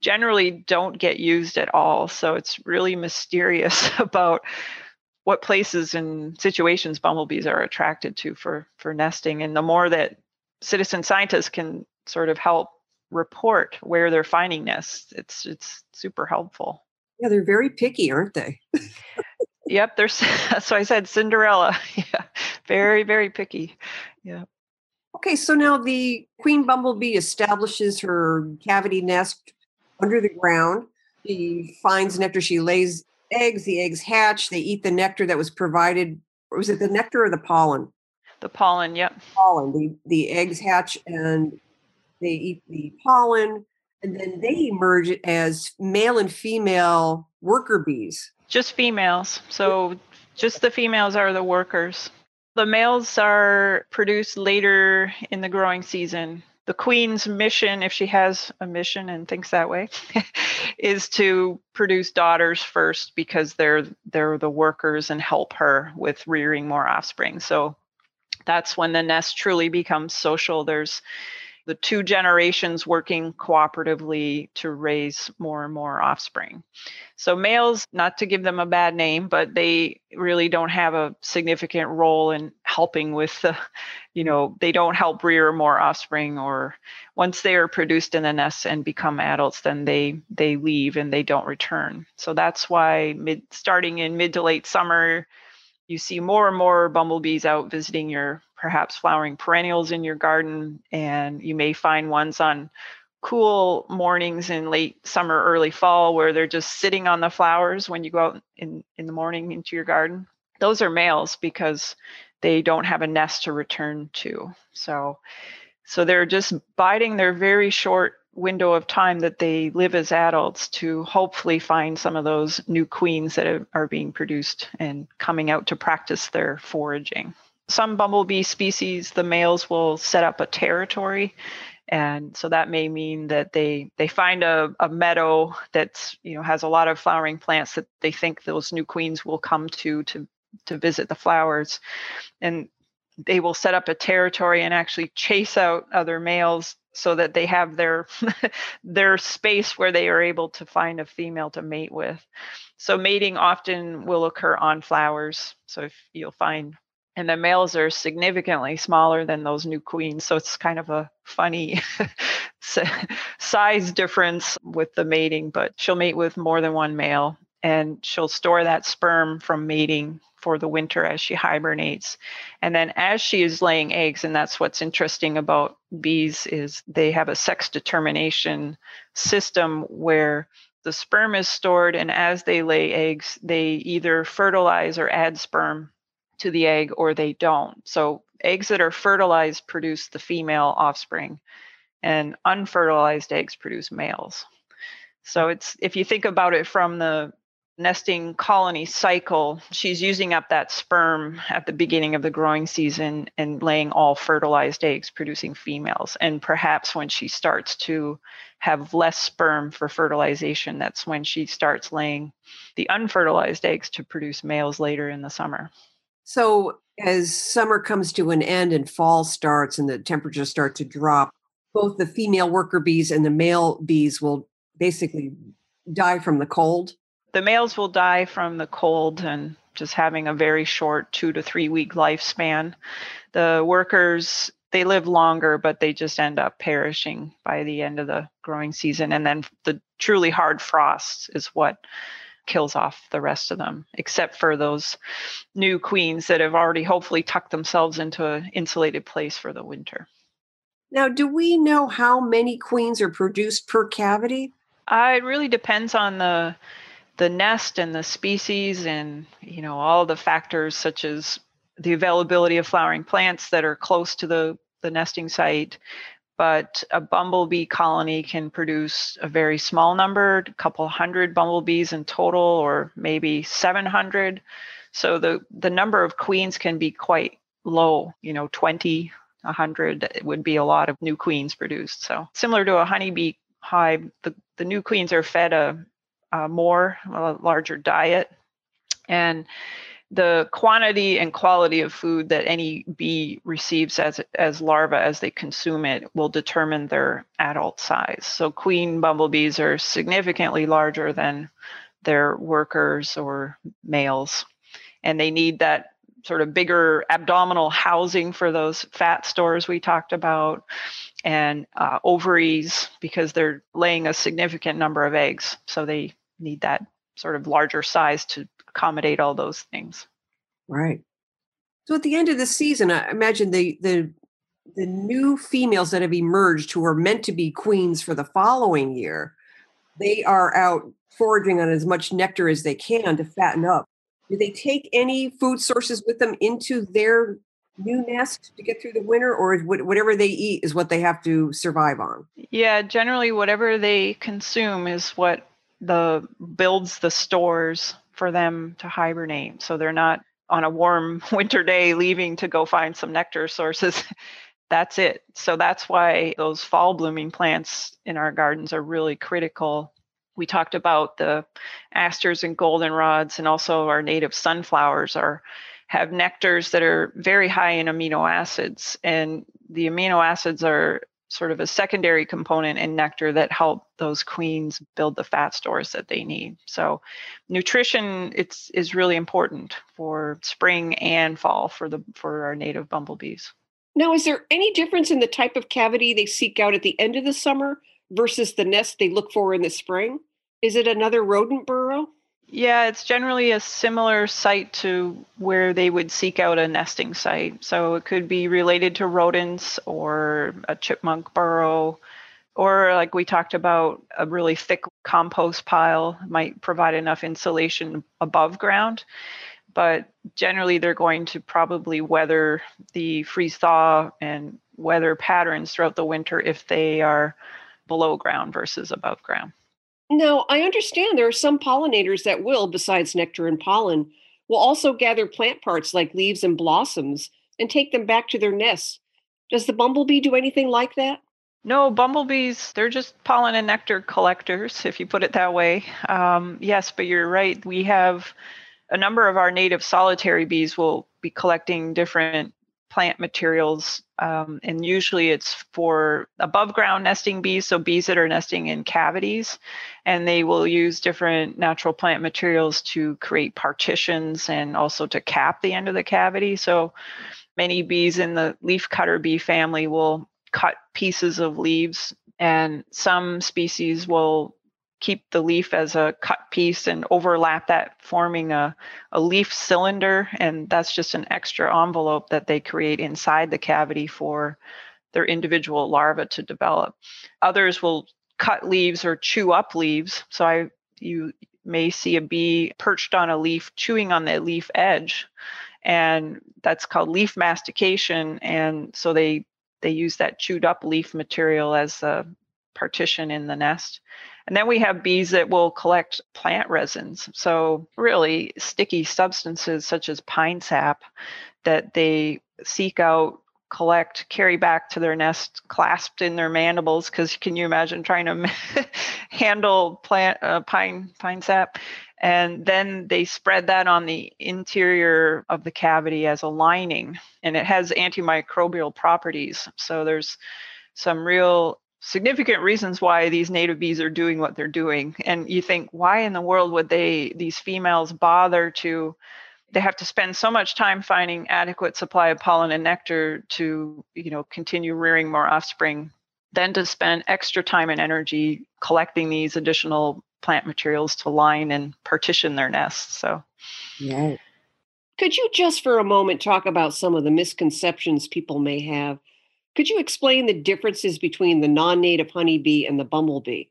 generally don't get used at all. So it's really mysterious about what places and situations bumblebees are attracted to for, for nesting. And the more that citizen scientists can sort of help report where they're finding nests, it's it's super helpful. Yeah, they're very picky, aren't they? yep, they're so I said Cinderella. yeah, very very picky. Yeah. Okay, so now the queen bumblebee establishes her cavity nest under the ground. She finds nectar. She lays eggs. The eggs hatch. They eat the nectar that was provided. Or was it the nectar or the pollen? The pollen. Yep. Pollen. The the eggs hatch and they eat the pollen and then they emerge as male and female worker bees. Just females. So just the females are the workers. The males are produced later in the growing season. The queen's mission, if she has a mission and thinks that way, is to produce daughters first because they're they're the workers and help her with rearing more offspring. So that's when the nest truly becomes social. There's the two generations working cooperatively to raise more and more offspring. So, males, not to give them a bad name, but they really don't have a significant role in helping with the, you know, they don't help rear more offspring or once they are produced in the nest and become adults, then they they leave and they don't return. So that's why mid starting in mid to late summer, you see more and more bumblebees out visiting your perhaps flowering perennials in your garden, and you may find ones on cool mornings in late summer, early fall where they're just sitting on the flowers when you go out in, in the morning into your garden. Those are males because they don't have a nest to return to. So so they're just biding their very short window of time that they live as adults to hopefully find some of those new queens that are being produced and coming out to practice their foraging. Some bumblebee species, the males will set up a territory and so that may mean that they they find a, a meadow that's you know has a lot of flowering plants that they think those new queens will come to to to visit the flowers. And they will set up a territory and actually chase out other males so that they have their their space where they are able to find a female to mate with. So mating often will occur on flowers so if you'll find and the males are significantly smaller than those new queens so it's kind of a funny size difference with the mating but she'll mate with more than one male and she'll store that sperm from mating for the winter as she hibernates and then as she is laying eggs and that's what's interesting about bees is they have a sex determination system where the sperm is stored and as they lay eggs they either fertilize or add sperm to the egg or they don't. So eggs that are fertilized produce the female offspring and unfertilized eggs produce males. So it's if you think about it from the nesting colony cycle, she's using up that sperm at the beginning of the growing season and laying all fertilized eggs, producing females. And perhaps when she starts to have less sperm for fertilization, that's when she starts laying the unfertilized eggs to produce males later in the summer. So, as summer comes to an end and fall starts and the temperatures start to drop, both the female worker bees and the male bees will basically die from the cold. The males will die from the cold and just having a very short two to three week lifespan. The workers, they live longer, but they just end up perishing by the end of the growing season. And then the truly hard frost is what kills off the rest of them, except for those new queens that have already hopefully tucked themselves into an insulated place for the winter. Now, do we know how many queens are produced per cavity? Uh, it really depends on the the nest and the species, and you know all the factors such as the availability of flowering plants that are close to the the nesting site, but a bumblebee colony can produce a very small number, a couple hundred bumblebees in total, or maybe 700. So the, the number of queens can be quite low, you know, 20, 100 would be a lot of new queens produced. So similar to a honeybee hive, the, the new queens are fed a, a more, a larger diet. And the quantity and quality of food that any bee receives as as larva as they consume it will determine their adult size. So queen bumblebees are significantly larger than their workers or males, and they need that sort of bigger abdominal housing for those fat stores we talked about and uh, ovaries because they're laying a significant number of eggs so they need that sort of larger size to accommodate all those things. Right. So at the end of the season, I imagine the the the new females that have emerged who are meant to be queens for the following year, they are out foraging on as much nectar as they can to fatten up. Do they take any food sources with them into their new nest to get through the winter, or is whatever they eat is what they have to survive on? Yeah, generally, whatever they consume is what the builds the stores for them to hibernate. So they're not on a warm winter day leaving to go find some nectar sources. that's it. So that's why those fall blooming plants in our gardens are really critical. We talked about the asters and goldenrods and also our native sunflowers are have nectars that are very high in amino acids and the amino acids are sort of a secondary component in nectar that help those queens build the fat stores that they need. So nutrition it's is really important for spring and fall for the for our native bumblebees. Now, is there any difference in the type of cavity they seek out at the end of the summer versus the nest they look for in the spring? Is it another rodent burrow? Yeah, it's generally a similar site to where they would seek out a nesting site. So it could be related to rodents or a chipmunk burrow, or like we talked about, a really thick compost pile might provide enough insulation above ground. But generally, they're going to probably weather the freeze thaw and weather patterns throughout the winter if they are below ground versus above ground. Now, I understand there are some pollinators that will, besides nectar and pollen, will also gather plant parts like leaves and blossoms and take them back to their nests. Does the bumblebee do anything like that? No, bumblebees, they're just pollen and nectar collectors, if you put it that way. Um, yes, but you're right. We have a number of our native solitary bees will be collecting different plant materials. Um, and usually it's for above ground nesting bees, so bees that are nesting in cavities. And they will use different natural plant materials to create partitions and also to cap the end of the cavity. So many bees in the leafcutter bee family will cut pieces of leaves, and some species will keep the leaf as a cut piece and overlap that, forming a, a leaf cylinder. And that's just an extra envelope that they create inside the cavity for their individual larvae to develop. Others will cut leaves or chew up leaves. So I you may see a bee perched on a leaf chewing on the leaf edge and that's called leaf mastication and so they they use that chewed up leaf material as a partition in the nest. And then we have bees that will collect plant resins. So, really sticky substances such as pine sap that they seek out, collect, carry back to their nest clasped in their mandibles. Because can you imagine trying to handle plant uh, pine pine sap? And then they spread that on the interior of the cavity as a lining, and it has antimicrobial properties. So there's some real significant reasons why these native bees are doing what they're doing. And you think, why in the world would they, these females, bother to? They have to spend so much time finding adequate supply of pollen and nectar to, you know, continue rearing more offspring than to spend extra time and energy collecting these additional plant materials to line and partition their nests. So, yeah. Could you just for a moment talk about some of the misconceptions people may have? Could you explain the differences between the non native honeybee and the bumblebee?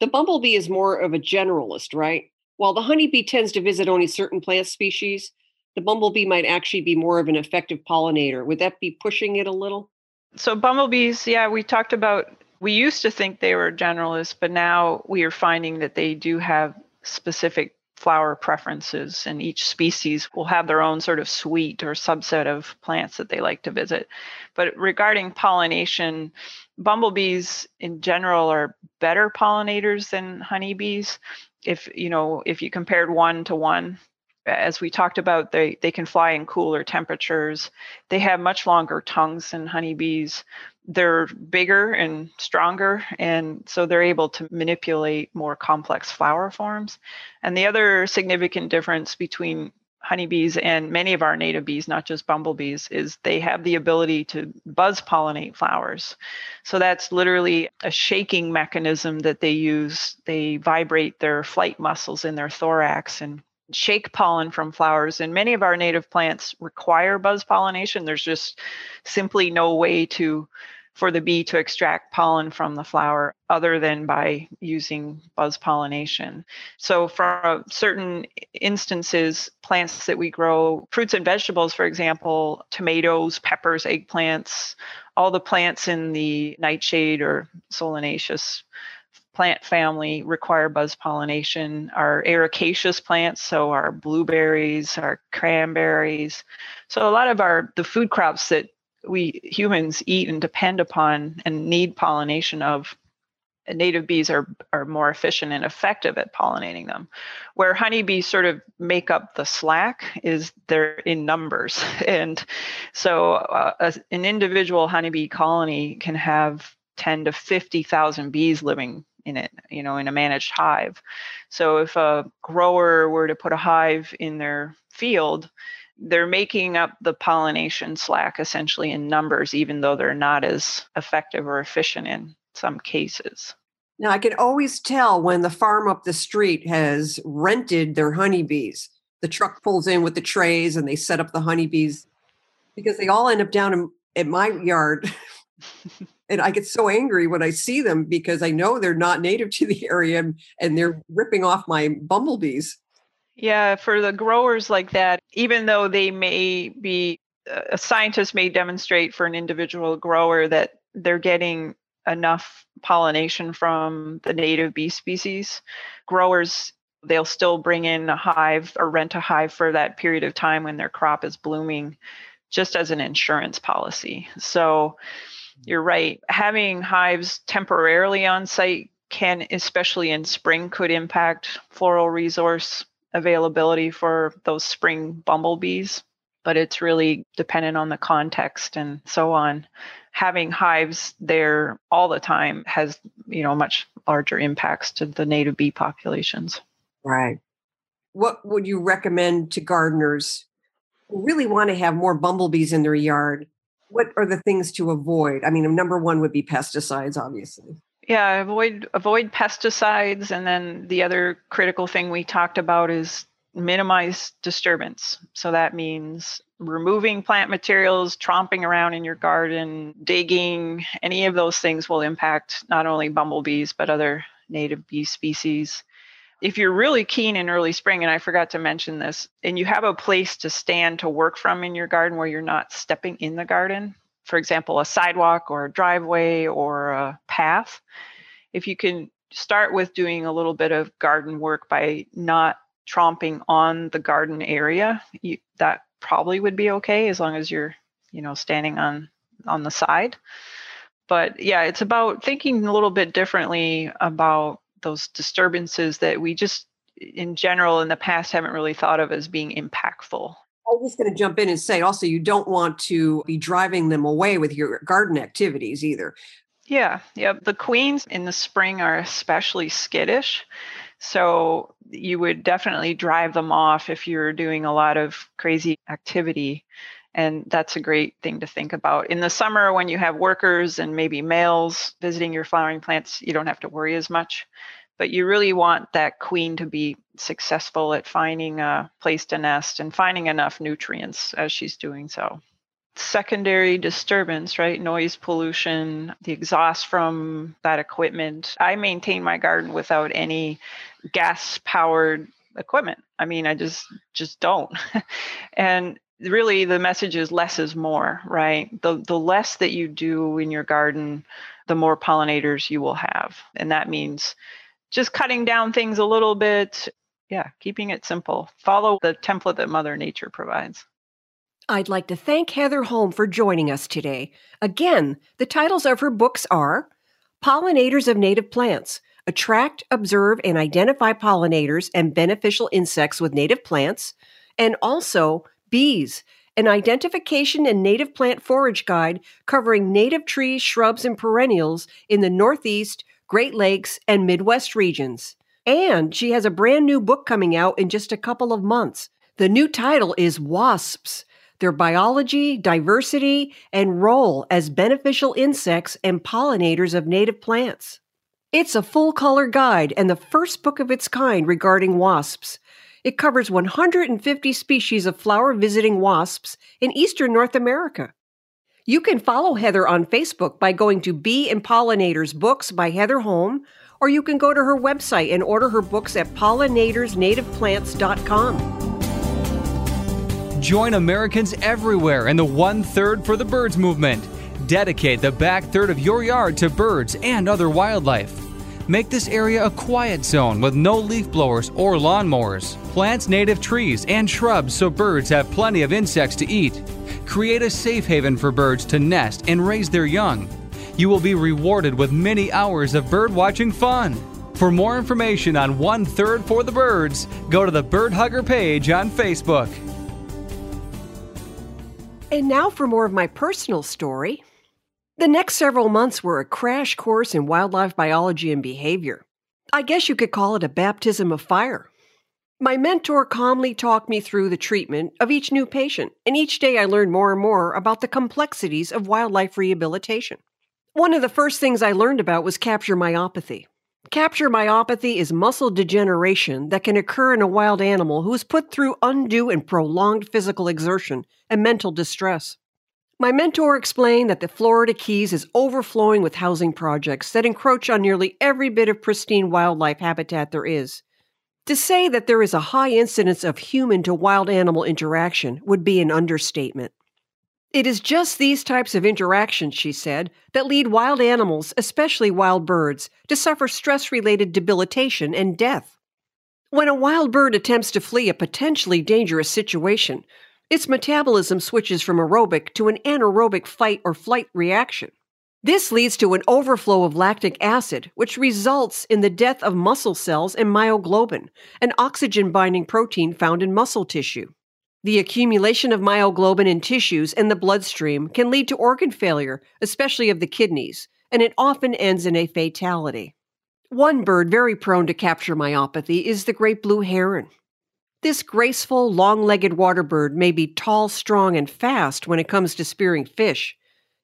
The bumblebee is more of a generalist, right? While the honeybee tends to visit only certain plant species, the bumblebee might actually be more of an effective pollinator. Would that be pushing it a little? So, bumblebees, yeah, we talked about we used to think they were generalists, but now we are finding that they do have specific flower preferences, and each species will have their own sort of suite or subset of plants that they like to visit. But regarding pollination, bumblebees in general are better pollinators than honeybees. If you know, if you compared one to one, as we talked about, they, they can fly in cooler temperatures. They have much longer tongues than honeybees they're bigger and stronger and so they're able to manipulate more complex flower forms. And the other significant difference between honeybees and many of our native bees not just bumblebees is they have the ability to buzz pollinate flowers. So that's literally a shaking mechanism that they use. They vibrate their flight muscles in their thorax and shake pollen from flowers and many of our native plants require buzz pollination there's just simply no way to for the bee to extract pollen from the flower other than by using buzz pollination. So, for uh, certain instances, plants that we grow, fruits and vegetables, for example, tomatoes, peppers, eggplants, all the plants in the nightshade or solanaceous plant family require buzz pollination. Our ericaceous plants, so our blueberries, our cranberries. So a lot of our the food crops that we humans eat and depend upon and need pollination of native bees are are more efficient and effective at pollinating them where honeybees sort of make up the slack is they're in numbers and so uh, a, an individual honeybee colony can have 10 to 50,000 bees living in it, you know, in a managed hive. So if a grower were to put a hive in their field, they're making up the pollination slack essentially in numbers, even though they're not as effective or efficient in some cases. Now, I can always tell when the farm up the street has rented their honeybees. The truck pulls in with the trays and they set up the honeybees because they all end up down in, in my yard and I get so angry when I see them because I know they're not native to the area and they're mm. ripping off my bumblebees. Yeah, for the growers like that, even though they may be, uh, a scientist may demonstrate for an individual grower that they're getting enough pollination from the native bee species, growers they'll still bring in a hive or rent a hive for that period of time when their crop is blooming just as an insurance policy. So you're right. Having hives temporarily on site can, especially in spring, could impact floral resource availability for those spring bumblebees. But it's really dependent on the context and so on. Having hives there all the time has, you know, much larger impacts to the native bee populations. Right. What would you recommend to gardeners who really want to have more bumblebees in their yard? What are the things to avoid? I mean, number one would be pesticides, obviously. Yeah, avoid avoid pesticides, and then the other critical thing we talked about is minimize disturbance. So that means removing plant materials, tromping around in your garden, digging, any of those things will impact not only bumblebees but other native bee species. If you're really keen in early spring, and I forgot to mention this, and you have a place to stand to work from in your garden where you're not stepping in the garden, for example, a sidewalk or a driveway or a path, if you can start with doing a little bit of garden work by not tromping on the garden area, you, that probably would be okay as long as you're, you know, standing on on the side. But yeah, it's about thinking a little bit differently about those disturbances that we just in general in the past haven't really thought of as being impactful I was just going to jump in and say also, you don't want to be driving them away with your garden activities either. Yeah, yeah. The queens in the spring are especially skittish. So you would definitely drive them off if you're doing a lot of crazy activity. And that's a great thing to think about. In the summer, when you have workers and maybe males visiting your flowering plants, you don't have to worry as much but you really want that queen to be successful at finding a place to nest and finding enough nutrients as she's doing so. Secondary disturbance, right? Noise pollution, the exhaust from that equipment. I maintain my garden without any gas powered equipment. I mean, I just just don't. and really the message is less is more, right? The the less that you do in your garden, the more pollinators you will have. And that means just cutting down things a little bit. Yeah, keeping it simple. Follow the template that Mother Nature provides. I'd like to thank Heather Holm for joining us today. Again, the titles of her books are Pollinators of Native Plants Attract, Observe, and Identify Pollinators and Beneficial Insects with Native Plants, and also Bees, an identification and native plant forage guide covering native trees, shrubs, and perennials in the Northeast, Great Lakes, and Midwest regions. And she has a brand new book coming out in just a couple of months. The new title is Wasps Their Biology, Diversity, and Role as Beneficial Insects and Pollinators of Native Plants. It's a full color guide and the first book of its kind regarding wasps. It covers 150 species of flower visiting wasps in eastern North America. You can follow Heather on Facebook by going to Bee and Pollinators Books by Heather Holm, or you can go to her website and order her books at pollinatorsnativeplants.com. Join Americans everywhere in the One Third for the Birds movement. Dedicate the back third of your yard to birds and other wildlife. Make this area a quiet zone with no leaf blowers or lawnmowers. Plant native trees and shrubs so birds have plenty of insects to eat. Create a safe haven for birds to nest and raise their young. You will be rewarded with many hours of bird watching fun. For more information on One Third for the Birds, go to the Bird Hugger page on Facebook. And now for more of my personal story. The next several months were a crash course in wildlife biology and behavior. I guess you could call it a baptism of fire. My mentor calmly talked me through the treatment of each new patient, and each day I learned more and more about the complexities of wildlife rehabilitation. One of the first things I learned about was capture myopathy. Capture myopathy is muscle degeneration that can occur in a wild animal who is put through undue and prolonged physical exertion and mental distress. My mentor explained that the Florida Keys is overflowing with housing projects that encroach on nearly every bit of pristine wildlife habitat there is, to say that there is a high incidence of human to wild animal interaction would be an understatement. It is just these types of interactions, she said, that lead wild animals, especially wild birds, to suffer stress related debilitation and death. When a wild bird attempts to flee a potentially dangerous situation, its metabolism switches from aerobic to an anaerobic fight or flight reaction. This leads to an overflow of lactic acid, which results in the death of muscle cells and myoglobin, an oxygen binding protein found in muscle tissue. The accumulation of myoglobin in tissues and the bloodstream can lead to organ failure, especially of the kidneys, and it often ends in a fatality. One bird very prone to capture myopathy is the great blue heron. This graceful, long legged water bird may be tall, strong, and fast when it comes to spearing fish,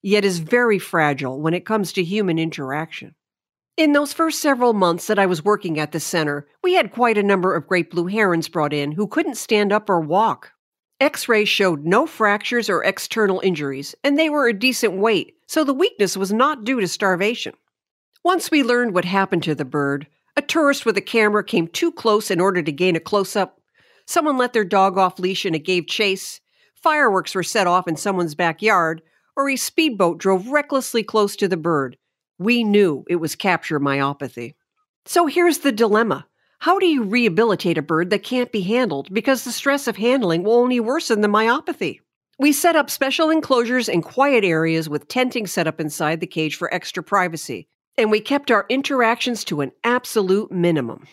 yet is very fragile when it comes to human interaction. In those first several months that I was working at the center, we had quite a number of great blue herons brought in who couldn't stand up or walk. X rays showed no fractures or external injuries, and they were a decent weight, so the weakness was not due to starvation. Once we learned what happened to the bird, a tourist with a camera came too close in order to gain a close up. Someone let their dog off leash and it gave chase. Fireworks were set off in someone's backyard, or a speedboat drove recklessly close to the bird. We knew it was capture myopathy. So here's the dilemma. How do you rehabilitate a bird that can't be handled because the stress of handling will only worsen the myopathy? We set up special enclosures in quiet areas with tenting set up inside the cage for extra privacy, and we kept our interactions to an absolute minimum.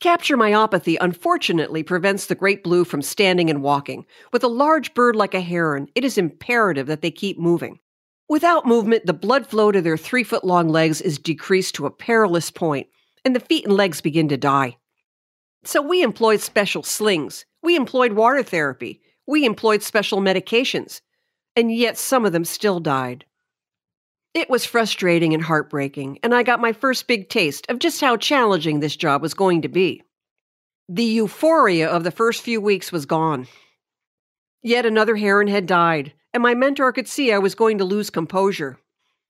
Capture myopathy unfortunately prevents the great blue from standing and walking. With a large bird like a heron, it is imperative that they keep moving. Without movement, the blood flow to their three foot long legs is decreased to a perilous point, and the feet and legs begin to die. So we employed special slings, we employed water therapy, we employed special medications, and yet some of them still died. It was frustrating and heartbreaking, and I got my first big taste of just how challenging this job was going to be. The euphoria of the first few weeks was gone. Yet another heron had died, and my mentor could see I was going to lose composure.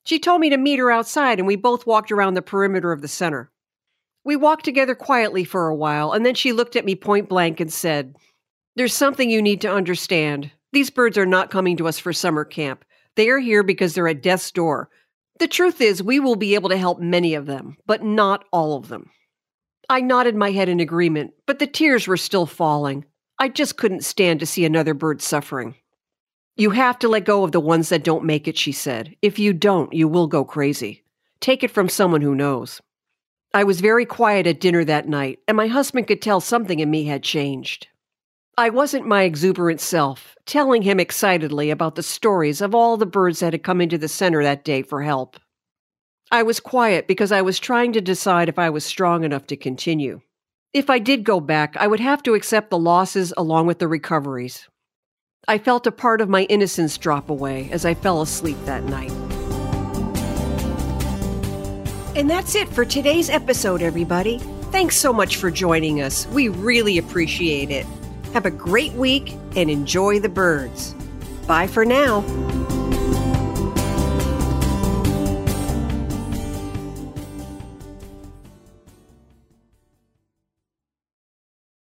She told me to meet her outside, and we both walked around the perimeter of the center. We walked together quietly for a while, and then she looked at me point blank and said, There's something you need to understand. These birds are not coming to us for summer camp. They are here because they're at death's door. The truth is, we will be able to help many of them, but not all of them. I nodded my head in agreement, but the tears were still falling. I just couldn't stand to see another bird suffering. You have to let go of the ones that don't make it, she said. If you don't, you will go crazy. Take it from someone who knows. I was very quiet at dinner that night, and my husband could tell something in me had changed. I wasn't my exuberant self, telling him excitedly about the stories of all the birds that had come into the center that day for help. I was quiet because I was trying to decide if I was strong enough to continue. If I did go back, I would have to accept the losses along with the recoveries. I felt a part of my innocence drop away as I fell asleep that night. And that's it for today's episode, everybody. Thanks so much for joining us. We really appreciate it. Have a great week and enjoy the birds. Bye for now.